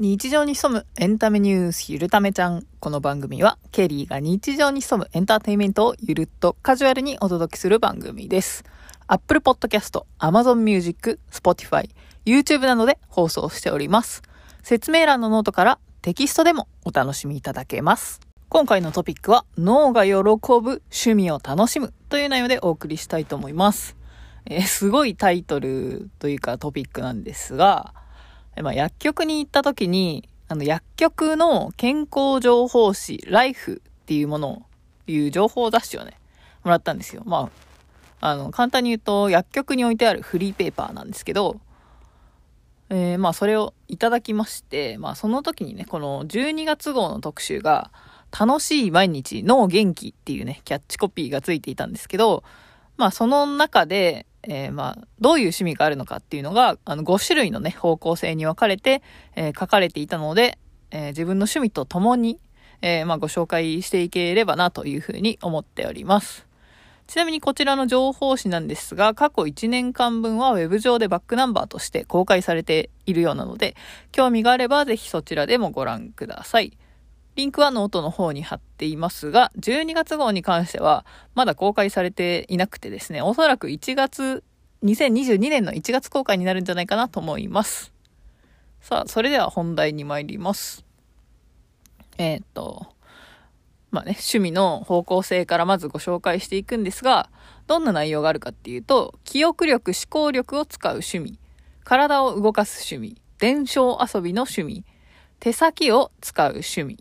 日常に潜むエンタメニュースゆるためちゃん。この番組はケリーが日常に潜むエンターテインメントをゆるっとカジュアルにお届けする番組です。Apple Podcast、Amazon Music、Spotify、YouTube などで放送しております。説明欄のノートからテキストでもお楽しみいただけます。今回のトピックは脳が喜ぶ趣味を楽しむという内容でお送りしたいと思います。えーすごいタイトルというかトピックなんですが、まあ、薬局に行った時に、あの、薬局の健康情報誌、ライフっていうものを、いう情報雑誌をね、もらったんですよ。まあ、あの、簡単に言うと、薬局に置いてあるフリーペーパーなんですけど、えーまあ、それをいただきまして、まあ、その時にね、この12月号の特集が、楽しい毎日、脳元気っていうね、キャッチコピーがついていたんですけど、まあ、その中で、えーまあ、どういう趣味があるのかっていうのが、あの、5種類のね、方向性に分かれて、えー書かれていたので、えー自分の趣味とともに、えまあ、ご紹介していければなというふうに思っております。ちなみにこちらの情報誌なんですが、過去1年間分はウェブ上でバックナンバーとして公開されているようなので、興味があればぜひそちらでもご覧ください。リンクはノートの方に貼っていますが、12月号に関してはまだ公開されていなくてですね、おそらく1月、2022年の1月公開になるんじゃないかなと思います。さあ、それでは本題に参ります。えーっと、まあね、趣味の方向性からまずご紹介していくんですが、どんな内容があるかっていうと、記憶力、思考力を使う趣味、体を動かす趣味、伝承遊びの趣味、手先を使う趣味、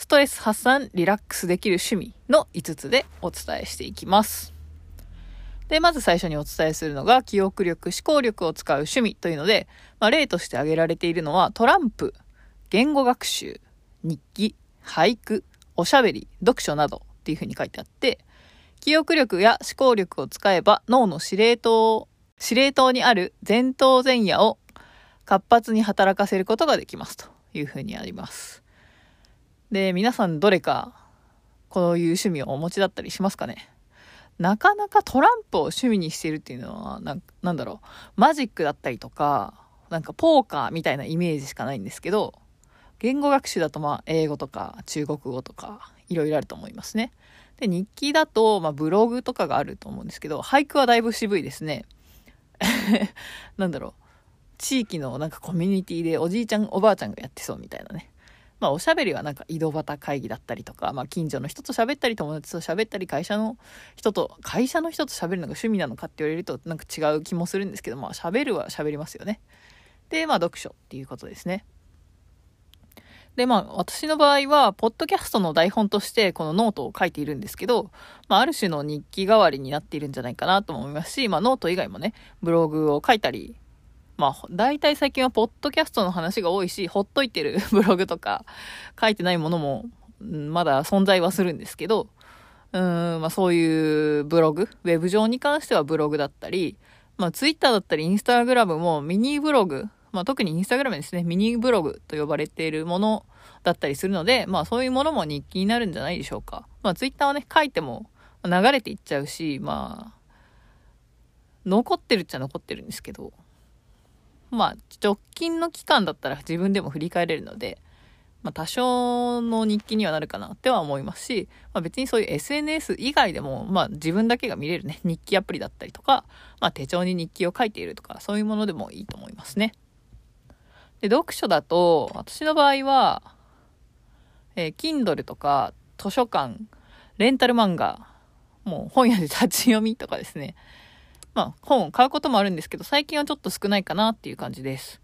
ストレス発散、リラックスできる趣味の5つでお伝えしていきます。で、まず最初にお伝えするのが、記憶力、思考力を使う趣味というので、まあ、例として挙げられているのは、トランプ、言語学習、日記、俳句、おしゃべり、読書などっていうふうに書いてあって、記憶力や思考力を使えば脳の司令塔、司令塔にある前頭前野を活発に働かせることができますというふうにあります。で、皆さんどれかこういう趣味をお持ちだったりしますかね？なかなかトランプを趣味にしてるっていうのはななんだろうマジックだったりとかなんかポーカーみたいなイメージしかないんですけど言語学習だとまあ英語とか中国語とかいろいろあると思いますね。で日記だとまあブログとかがあると思うんですけど俳句はだいぶ渋いですね。なんだろう地域のなんかコミュニティでおじいちゃんおばあちゃんがやってそうみたいなね。まあおしゃべりはなんか井戸端会議だったりとか、まあ近所の人と喋ったり友達と喋ったり会社の人と、会社の人と喋るのが趣味なのかって言われるとなんか違う気もするんですけど、まあ喋るは喋りますよね。で、まあ読書っていうことですね。で、まあ私の場合は、ポッドキャストの台本としてこのノートを書いているんですけど、まあある種の日記代わりになっているんじゃないかなと思いますし、まあノート以外もね、ブログを書いたり、まあ、大体最近はポッドキャストの話が多いし、ほっといてる ブログとか書いてないものも、まだ存在はするんですけど、うん、まあそういうブログ、ウェブ上に関してはブログだったり、まあツイッターだったりインスタグラムもミニブログ、まあ特にインスタグラムですね、ミニブログと呼ばれているものだったりするので、まあそういうものも日記になるんじゃないでしょうか。まあツイッターはね、書いても流れていっちゃうし、まあ、残ってるっちゃ残ってるんですけど、まあ、直近の期間だったら自分でも振り返れるので、まあ、多少の日記にはなるかなっては思いますし、まあ、別にそういう SNS 以外でも、まあ、自分だけが見れるね、日記アプリだったりとか、まあ、手帳に日記を書いているとか、そういうものでもいいと思いますね。で、読書だと、私の場合は、えー Kindle とか、図書館、レンタル漫画、もう本屋で立ち読みとかですね。まあ、本を買うこともあるんですけど、最近はちょっと少ないかなっていう感じです。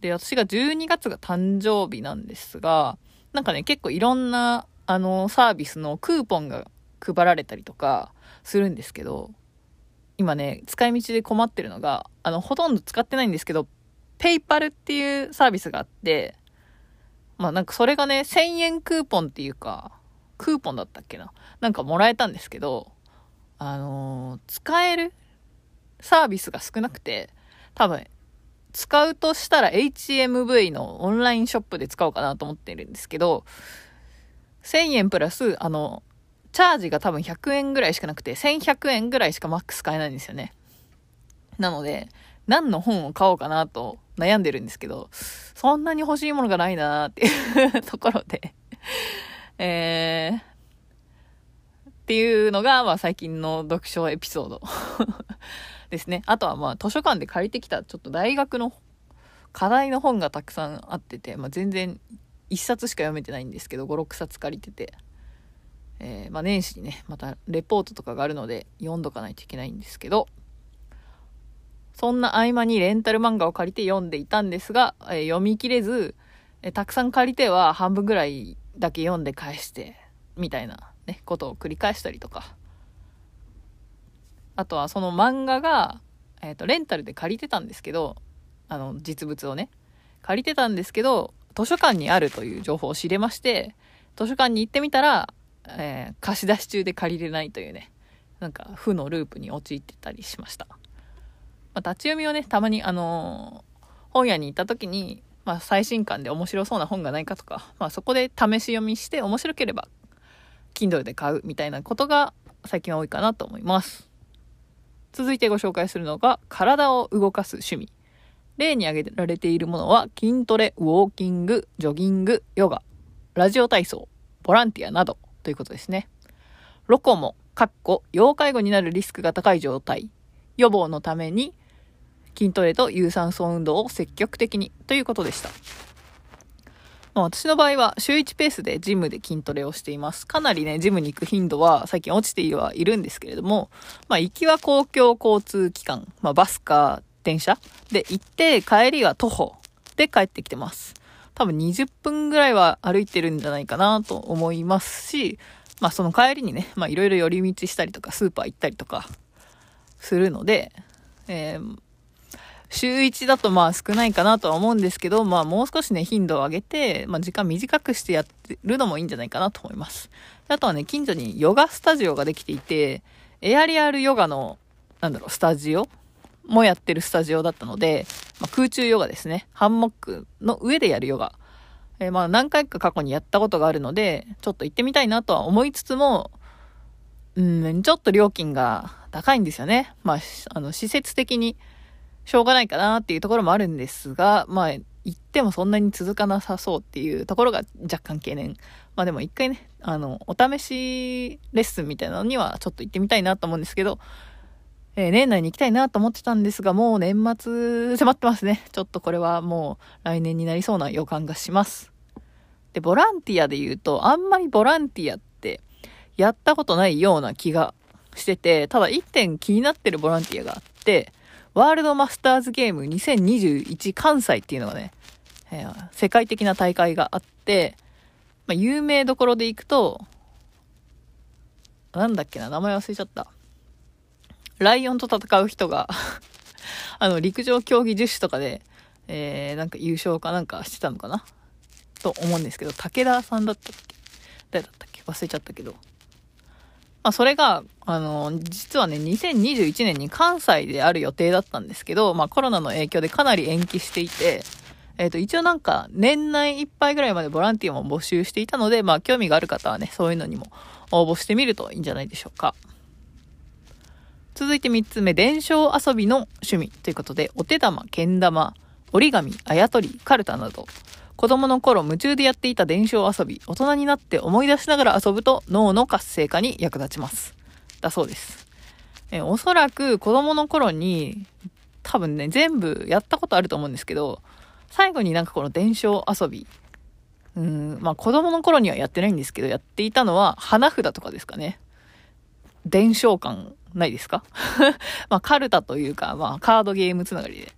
で、私が12月が誕生日なんですが、なんかね、結構いろんな、あの、サービスのクーポンが配られたりとかするんですけど、今ね、使い道で困ってるのが、あの、ほとんど使ってないんですけど、ペイパルっていうサービスがあって、まあなんかそれがね、1000円クーポンっていうか、クーポンだったっけな？なんかもらえたんですけど、あのー使えるサービスが少なくて、多分、使うとしたら HMV のオンラインショップで使おうかなと思ってるんですけど、1000円プラス、あの、チャージが多分100円ぐらいしかなくて、1100円ぐらいしかマックス買えないんですよね。なので、何の本を買おうかなと悩んでるんですけど、そんなに欲しいものがないなーっていうところでえー、っていうのが、まあ最近の読書エピソード ですね。あとはまあ図書館で借りてきたちょっと大学の課題の本がたくさんあってて、まあ、全然1冊しか読めてないんですけど、5、6冊借りてて。えー、まあ、年始にね、またレポートとかがあるので読んどかないといけないんですけど、そんな合間にレンタル漫画を借りて読んでいたんですが、えー、読み切れず、えー、たくさん借りては半分ぐらいだけ読んで返して、みたいなね、ことを繰り返したりとか。あとはその漫画が、えっ、ー、と、レンタルで借りてたんですけど、あの、実物をね、借りてたんですけど、図書館にあるという情報を知れまして、図書館に行ってみたら、えー、貸し出し中で借りれないというね、なんか負のループに陥ってたりしました。まあ、立ち読みをね、たまにあのー、本屋に行った時に、まあ、最新刊で面白そうな本がないかとか、まあ、そこで試し読みして面白ければ、Kindle で買うみたいなことが最近は多いかなと思います。続いてご紹介するのが、体を動かす趣味。例に挙げられているものは、筋トレ、ウォーキング、ジョギング、ヨガ、ラジオ体操、ボランティアなど、ということですね。ロコモ、かっこ、要介護になるリスクが高い状態、予防のために、筋トレと有酸素運動を積極的にということでした。まあ、私の場合は週1ペースでジムで筋トレをしています。かなりね、ジムに行く頻度は最近落ちてはいるんですけれども、まあ、行きは公共交通機関、まあ、バスか電車で行って、帰りは徒歩で帰ってきてます。多分20分ぐらいは歩いてるんじゃないかなと思いますし、まあその帰りにね、まあいろいろ寄り道したりとか、スーパー行ったりとかするので、えー、週1だとまあ少ないかなとは思うんですけど、まあもう少しね、頻度を上げて、まあ時間短くしてやってるのもいいんじゃないかなと思います。あとはね、近所にヨガスタジオができていて、エアリアルヨガの、なんだろう、スタジオもやってるスタジオだったので、まあ、空中ヨガですね。ハンモックの上でやるヨガ。えー、まあ何回か過去にやったことがあるので、ちょっと行ってみたいなとは思いつつも、うん、ちょっと料金が高いんですよね。まあ、あの、施設的にしょうがないかなっていうところもあるんですが、まあ、行ってもそんなに続かなさそうっていうところが若干懸念。まあでも一回ね、あの、お試しレッスンみたいなのにはちょっと行ってみたいなと思うんですけど、えー、年内に行きたいなと思ってたんですが、もう年末迫ってますね。ちょっとこれはもう来年になりそうな予感がします。で、ボランティアで言うと、あんまりボランティアってやったことないような気がしてて、ただ一点気になってるボランティアがあって、ワールドマスターズゲーム2021関西っていうのがね、えー、世界的な大会があって、まあ、有名どころで行くと、なんだっけな、名前忘れちゃった。ライオンと戦う人が あの、陸上競技十種とかで、えー、なんか優勝かなんかしてたのかな？と思うんですけど、武田さんだったっけ？誰だったっけ？忘れちゃったけど。まあ、それが、あの、実はね、2021年に関西である予定だったんですけど、まあ、コロナの影響でかなり延期していて、えっ、ー、と、一応なんか、年内いっぱいぐらいまでボランティアも募集していたので、まあ、興味がある方はね、そういうのにも応募してみるといいんじゃないでしょうか。続いて3つ目、伝承遊びの趣味ということで、お手玉、けん玉、折り紙、あやとり、カルタなど、子供の頃夢中でやっていた伝承遊び、大人になって思い出しながら遊ぶと脳の活性化に役立ちます。だそうです。えおそらく子供の頃に、多分ね、全部やったことあると思うんですけど、最後になんかこの伝承遊び、うん、まあ子供の頃にはやってないんですけど、やっていたのは花札とかですかね。伝承感ないですか？まあ、カルタというか、まあ、カードゲームつながりで。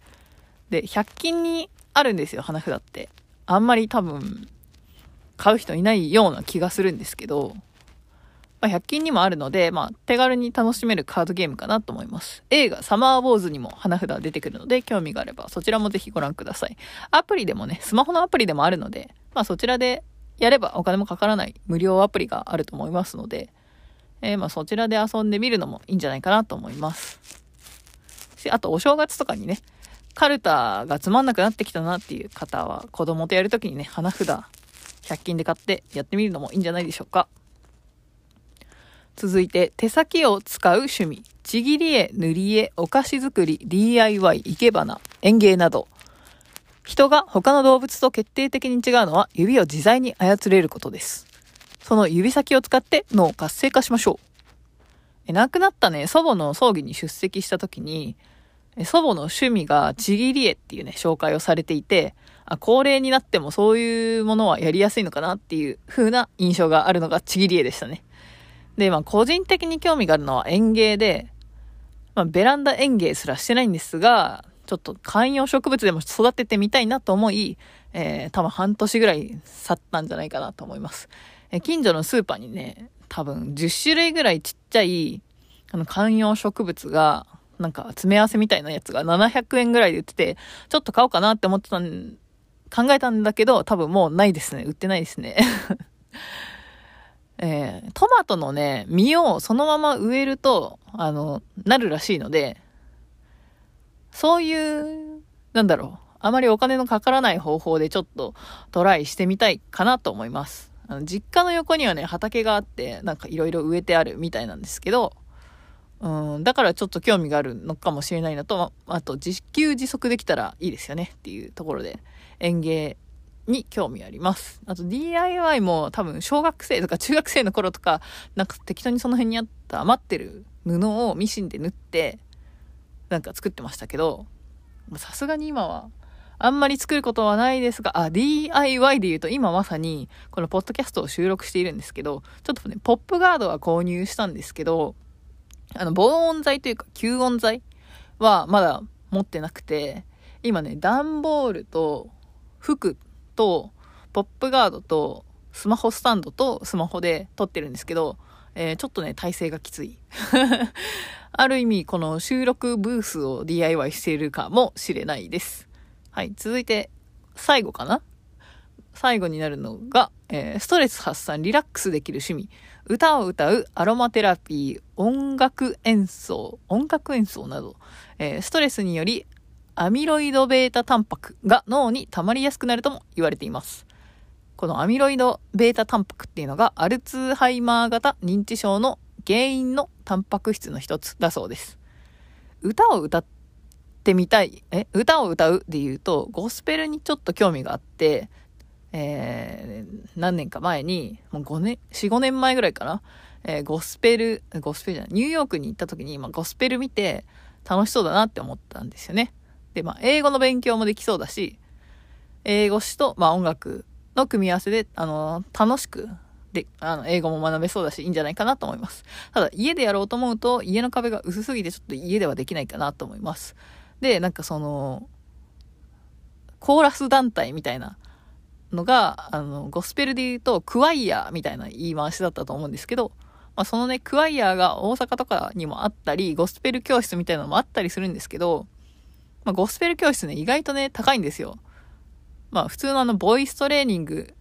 で、100均にあるんですよ、花札って。あんまり多分、買う人いないような気がするんですけど、まあ、100均にもあるので、まあ、手軽に楽しめるカードゲームかなと思います。映画、サマーウォーズにも花札出てくるので、興味があれば、そちらもぜひご覧ください。アプリでもね、スマホのアプリでもあるので、まあ、そちらでやればお金もかからない無料アプリがあると思いますので、えー、まあそちらで遊んでみるのもいいんじゃないかなと思います。し、あとお正月とかにね、カルタがつまんなくなってきたなっていう方は、子供とやるときにね、花札100均で買ってやってみるのもいいんじゃないでしょうか。続いて、手先を使う趣味。ちぎり絵、塗り絵、お菓子作り、DIY、生け花、園芸など。人が他の動物と決定的に違うのは指を自在に操れることです。その指先を使って脳を活性化しましょう。亡くなったね、祖母の葬儀に出席した時に、祖母の趣味がちぎり絵っていうね、紹介をされていて、あ、高齢になってもそういうものはやりやすいのかなっていう風な印象があるのがちぎり絵でしたね。で、まあ個人的に興味があるのは園芸で、まあベランダ園芸すらしてないんですが、ちょっと観葉植物でも育ててみたいなと思い、えー、多分半年ぐらい経ったんじゃないかなと思います。え、近所のスーパーにね、多分10種類ぐらいちっちゃい、あの観葉植物がなんか詰め合わせみたいなやつが700円ぐらいで売ってて、ちょっと買おうかなって思ってたん、考えたんだけど、多分もうないですね。売ってないですね。えー、トマトのね、実をそのまま植えると、あの、なるらしいので、そういう、なんだろう、あまりお金のかからない方法でちょっとトライしてみたいかなと思います。あの実家の横にはね、畑があって、なんかいろいろ植えてあるみたいなんですけど、うん、だからちょっと興味があるのかもしれないなと、あと自給自足できたらいいですよねっていうところで園芸に興味あります。あと DIY も多分小学生とか中学生の頃とか、なんか適当にその辺にあった余ってる布をミシンで縫って、なんか作ってましたけど、さすがに今はあんまり作ることはないですが、あ、DIY で言うと今まさにこのポッドキャストを収録しているんですけど、ちょっとね、ポップガードは購入したんですけど、あの、防音材というか吸音材はまだ持ってなくて、今ね、段ボールと服とポップガードとスマホスタンドとスマホで撮ってるんですけど、えー、ちょっとね、体勢がきつい。ある意味、この収録ブースを DIY しているかもしれないです。はい、続いて、最後かな最後になるのが、えー、ストレス発散、リラックスできる趣味。歌を歌う、アロマテラピー、音楽演奏、音楽演奏など、えー、ストレスによりアミロイド β タンパクが脳に溜まりやすくなるとも言われています。このアミロイド β タンパクっていうのがアルツハイマー型認知症の原因のタンパク質の一つだそうです。歌を歌ってみたい、え、歌を歌うで言うと、ゴスペルにちょっと興味があって、えー、何年か前に、もう5年、4、5年前ぐらいかな、えー、ゴスペル、ゴスペルじゃない、ニューヨークに行った時に、まあ、ゴスペル見て楽しそうだなって思ったんですよね。で、まあ、英語の勉強もできそうだし、英語詞と、まあ、音楽の組み合わせで、あの、楽しく、で、あの、英語も学べそうだし、いいんじゃないかなと思います。ただ、家でやろうと思うと、家の壁が薄すぎて、ちょっと家ではできないかなと思います。で、なんかその、コーラス団体みたいなのが、あの、ゴスペルで言うと、クワイヤーみたいな言い回しだったと思うんですけど、まあ、そのね、クワイヤーが大阪とかにもあったり、ゴスペル教室みたいなのもあったりするんですけど、まあ、ゴスペル教室ね、意外とね、高いんですよ。まあ、普通のあの、ボイストレーニング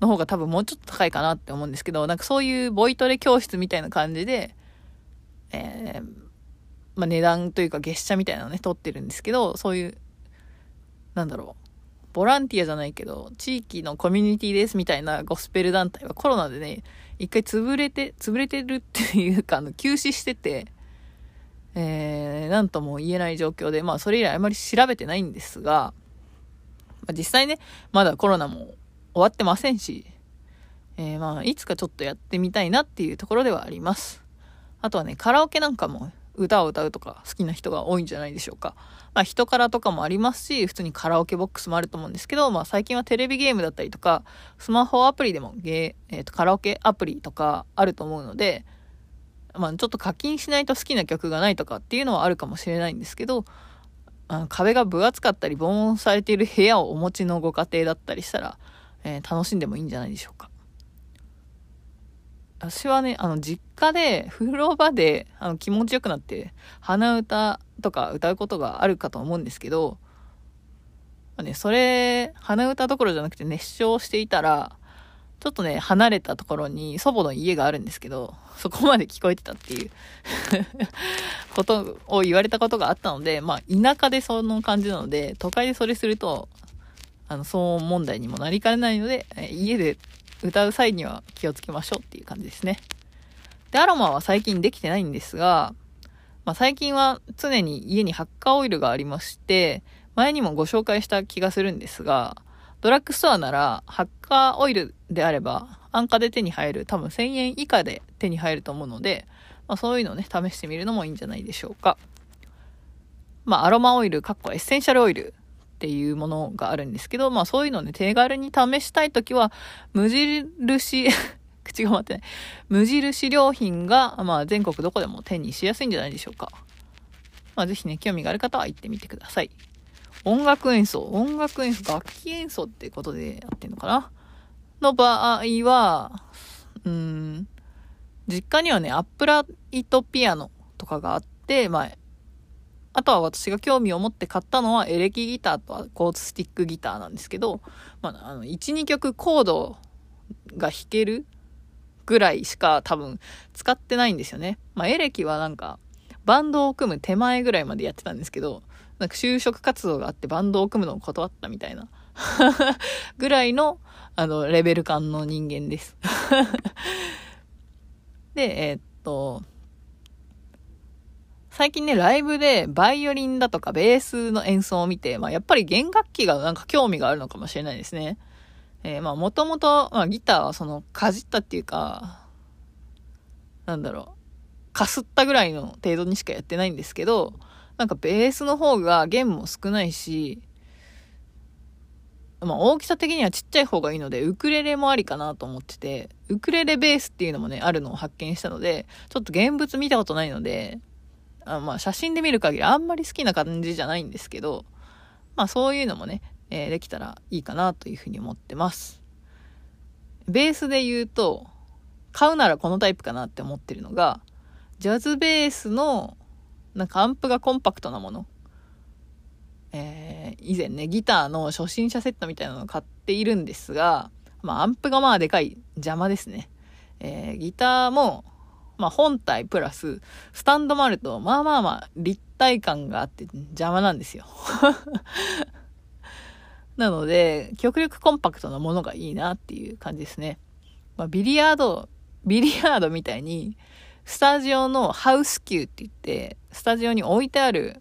の方が多分もうちょっと高いかなって思うんですけど、なんかそういうボイトレ教室みたいな感じで、えー、まあ、値段というか月謝みたいなのね、取ってるんですけど、そういう、なんだろう。ボランティアじゃないけど、地域のコミュニティですみたいなゴスペル団体はコロナでね、一回潰れて、潰れてるっていうか、あの、休止してて、えー、なんとも言えない状況で、まあそれ以来あまり調べてないんですが、まあ、実際ね、まだコロナも終わってませんし、えー、まあいつかちょっとやってみたいなっていうところではあります。あとはね、カラオケなんかも歌を歌うとか好きな人が多いんじゃないでしょうか。まあ人からとかもありますし、普通にカラオケボックスもあると思うんですけど、まあ最近はテレビゲームだったりとか、スマホアプリでもゲー、えっ、ー、とカラオケアプリとかあると思うので、まあ、ちょっと課金しないと好きな曲がないとかっていうのはあるかもしれないんですけど、あの壁が分厚かったり防音されている部屋をお持ちのご家庭だったりしたら、えー、楽しんでもいいんじゃないでしょうか。私はね、あの、実家で、風呂場で、あの、気持ちよくなって、鼻歌とか歌うことがあるかと思うんですけど、まあね、それ、鼻歌どころじゃなくて熱唱していたら、ちょっとね、離れたところに祖母の家があるんですけど、そこまで聞こえてたっていうことを言われたことがあったので、まあ、田舎でその感じなので、都会でそれすると、あの、騒音問題にもなりかねないので、家で歌う際には気をつけましょうっていう感じですね。で、アロマは最近できてないんですが、まあ、最近は常に家にハッカーオイルがありまして、前にもご紹介した気がするんですが、ドラッグストアならハッカーオイルであれば安価で手に入る多分1000円以下で手に入ると思うので、まあ、そういうのをね、試してみるのもいいんじゃないでしょうか。まあ、アロマオイル、かっこエッセンシャルオイルっていうものがあるんですけど、まあそういうのね、手軽に試したいときは、無印口が回ってない。無印良品が、まあ全国どこでも手にしやすいんじゃないでしょうか。まあぜひね、興味がある方は行ってみてください。音楽演奏。音楽演奏、楽器演奏ってことでやってんのかなの場合は、うん、実家にはね、アップライトピアノとかがあって、まあ、あとは私が興味を持って買ったのはエレキギターとアコースティックギターなんですけど、まあ、あの、1、2曲コードが弾けるぐらいしか多分使ってないんですよね。まあ、エレキはなんか、バンドを組む手前ぐらいまでやってたんですけど、なんか就職活動があってバンドを組むのを断ったみたいな ぐらいの、あの、レベル感の人間です で、えー、っと、最近ね、ライブでバイオリンだとかベースの演奏を見て、まあやっぱり弦楽器がなんか興味があるのかもしれないですね。えー、まあもともと、まあギターはそのかじったっていうか、なんだろう、かすったぐらいの程度にしかやってないんですけど、なんかベースの方が弦も少ないし、まあ大きさ的にはちっちゃい方がいいので、ウクレレもありかなと思ってて、ウクレレベースっていうのもね、あるのを発見したので、ちょっと現物見たことないので、あまあ写真で見る限りあんまり好きな感じじゃないんですけど、まあそういうのもね、えー、できたらいいかなというふうに思ってます。ベースで言うと、買うならこのタイプかなって思ってるのが、ジャズベースの、なんかアンプがコンパクトなもの。えー、以前ね、ギターの初心者セットみたいなのを買っているんですが、まあアンプがまあでかい邪魔ですね。えー、ギターも、まあ本体プラス、スタンドもあると、まあまあまあ立体感があって邪魔なんですよ。なので、極力コンパクトなものがいいなっていう感じですね。まあ、ビリヤード、ビリヤードみたいに、スタジオのハウス級って言って、スタジオに置いてある、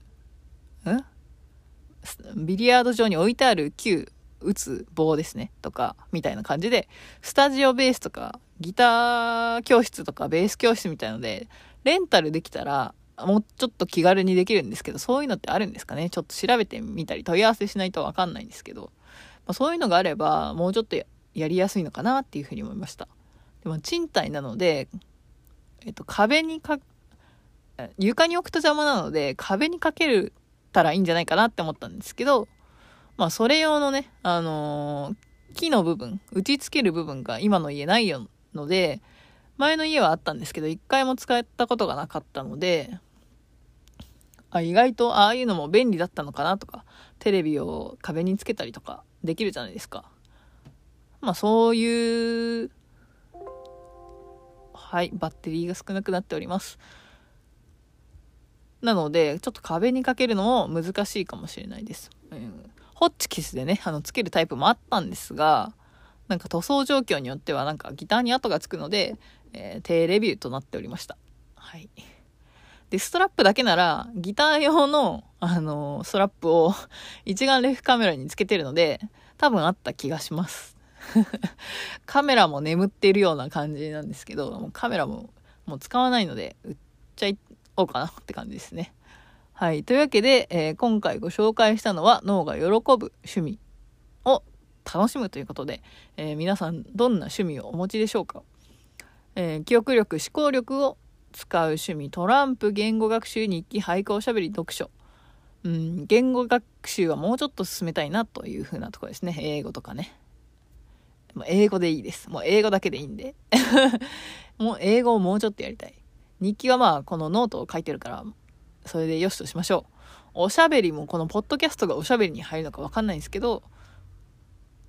ん？ビリヤード上に置いてある球、打つ棒ですね。とか、みたいな感じで、スタジオベースとか、ギター教室とかベース教室みたいので、レンタルできたら、もうちょっと気軽にできるんですけど、そういうのってあるんですかね？ちょっと調べてみたり問い合わせしないとわかんないんですけど、まあ、そういうのがあれば、もうちょっとやりやすいのかなっていうふうに思いました。でも賃貸なので、えっと、壁にか、床に置くと邪魔なので、壁にかけるたらいいんじゃないかなって思ったんですけど、まあ、それ用のね、あのー、木の部分、打ち付ける部分が今の家ないので、前の家はあったんですけど、一回も使ったことがなかったので、あ、意外とああいうのも便利だったのかなとか、テレビを壁につけたりとかできるじゃないですか。まあそういう、はい、バッテリーが少なくなっております。なので、ちょっと壁にかけるのも難しいかもしれないです。うん、ホッチキスでね、あの、つけるタイプもあったんですが、なんか塗装状況によってはなんかギターに跡がつくので、えー、低レビューとなっておりました。はい。で、ストラップだけなら、ギター用の、あのー、ストラップを一眼レフカメラにつけてるので、多分あった気がします。カメラも眠っているような感じなんですけど、もうカメラももう使わないので、売っちゃおうかなって感じですね。はい。というわけで、えー、今回ご紹介したのは脳が喜ぶ趣味を楽しむということで、えー、皆さんどんな趣味をお持ちでしょうか？えー、記憶力、思考力を使う趣味、トランプ、言語学習、日記、俳句、おしゃべり、読書。うん、言語学習はもうちょっと進めたいなというふうなとこですね。英語とかね。もう英語でいいです。もう英語だけでいいんで。もう英語をもうちょっとやりたい。日記はまあこのノートを書いてるから、それでよしとしましょう。おしゃべりもこのポッドキャストがおしゃべりに入るのかわかんないんですけど、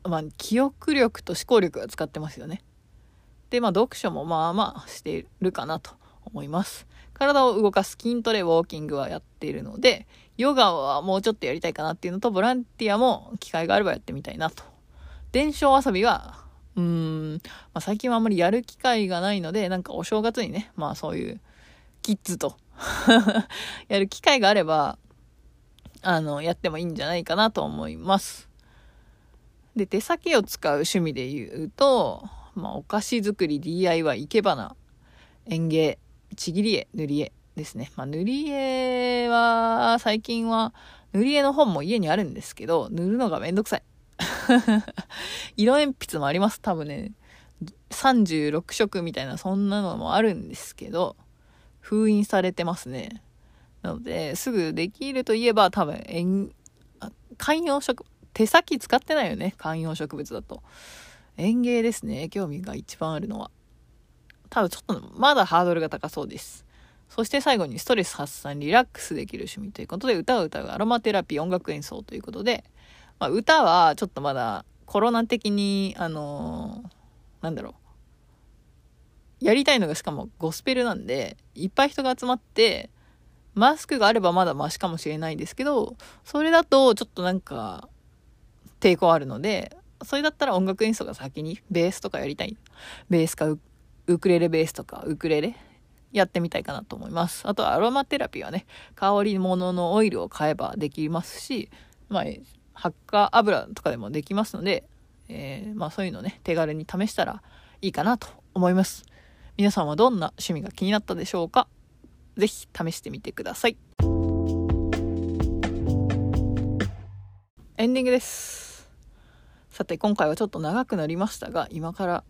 まあ記憶力と思考力が使ってますよね。で、まあ、読書もまあまあしているかなと思います。体を動かす筋トレ、ウォーキングはやっているので、ヨガはもうちょっとやりたいかなっていうのと、ボランティアも機会があればやってみたいなと。伝承遊びはうーん、まあ、最近はあんまりやる機会がないので、なんかお正月にね、まあそういうキッズと やる機会があれば、あの、やってもいいんじゃないかなと思います。で、手先を使う趣味で言うと、まあ、お菓子作り、DIY、生け花、園芸、ちぎり絵、塗り絵ですね。まあ、塗り絵は、最近は、塗り絵の本も家にあるんですけど、塗るのがめんどくさい。色鉛筆もあります。多分ね、36色みたいな、そんなのもあるんですけど、封印されてますね。なので、すぐできるといえば多分、観葉植物手先使ってないよね。観葉植物だと。園芸ですね。興味が一番あるのは。多分ちょっとまだハードルが高そうです。そして最後にストレス発散、リラックスできる趣味ということで、歌を歌うアロマテラピー、音楽演奏ということで、まあ、歌はちょっとまだコロナ的に、あのー、なんだろう。やりたいのがしかもゴスペルなんで、いっぱい人が集まって、マスクがあればまだマシかもしれないんですけど、それだとちょっとなんか、抵抗あるので、それだったら音楽演奏が先にベースとかやりたい。ベースかウクレレベースとかウクレレ？やってみたいかなと思います。あとはアロマテラピーはね、香り物のオイルを買えばできますし、まあ、発火油とかでもできますので、えー、まあそういうのね、手軽に試したらいいかなと思います。皆さんはどんな趣味が気になったでしょうか？ぜひ試してみてください。エンディングです。さて今回はちょっと長くなりましたが今から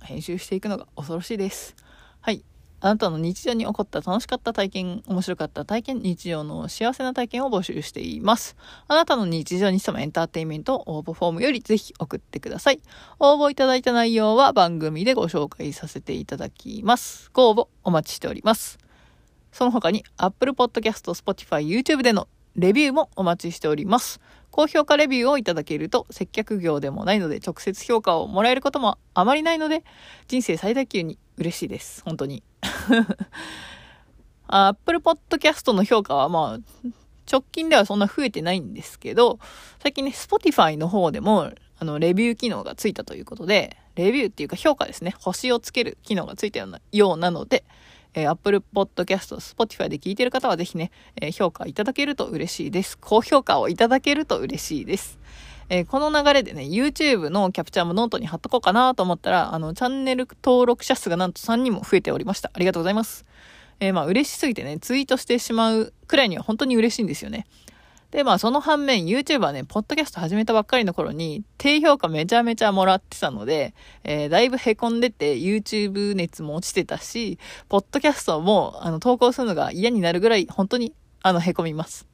編集していくのが恐ろしいですはいあなたの日常に起こった楽しかった体験、面白かった体験、日常の幸せな体験を募集しています。あなたの日常に潜むエンターテインメント応募フォームよりぜひ送ってください。応募いただいた内容は番組でご紹介させていただきます。ご応募お待ちしております。その他に Apple Podcast、Spotify、YouTube でのレビューもお待ちしております。高評価レビューをいただけると接客業でもないので直接評価をもらえることもあまりないので人生最大級に嬉しいです。本当に。Apple Podcast の評価はまあ直近ではそんな増えてないんですけど最近ね Spotify の方でもあのレビュー機能がついたということでレビューっていうか評価ですね星をつける機能がついたようなようなのでえー、Apple Podcast、Spotify で聞いてる方はぜひね、えー、評価いただけると嬉しいです。高評価をいただけると嬉しいです。えー、この流れでね、YouTube のキャプチャーもノートに貼っとこうかなと思ったら、あの、チャンネル登録者数がなんと3人も増えておりました。ありがとうございます。えー、まあ、嬉しすぎてね、ツイートしてしまうくらいには本当に嬉しいんですよね。で、まあその反面 YouTube はね、ポッドキャスト始めたばっかりの頃に低評価めちゃめちゃもらってたので、えー、だいぶ凹んでて YouTube 熱も落ちてたし、ポッドキャストもあの投稿するのが嫌になるぐらい本当にあの凹みます。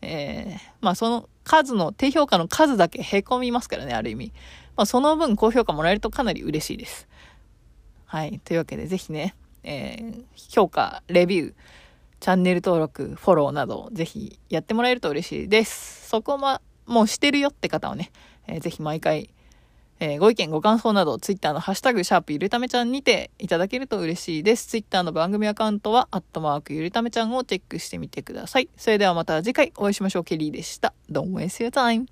えー、まあその数の、低評価の数だけ凹みますからね、ある意味。まあその分高評価もらえるとかなり嬉しいです。はい。というわけでぜひね、えー、評価、レビュー、チャンネル登録、フォローなど、ぜひやってもらえると嬉しいです。そこま、もうしてるよって方はね、えー、ぜひ毎回、えー、ご意見、ご感想など、ツイッターのハッシュタグ、シャープゆるためちゃんにていただけると嬉しいです。ツイッターの番組アカウントは、アットマークゆるためちゃんをチェックしてみてください。それではまた次回お会いしましょう。ケリーでした。Don't waste your time.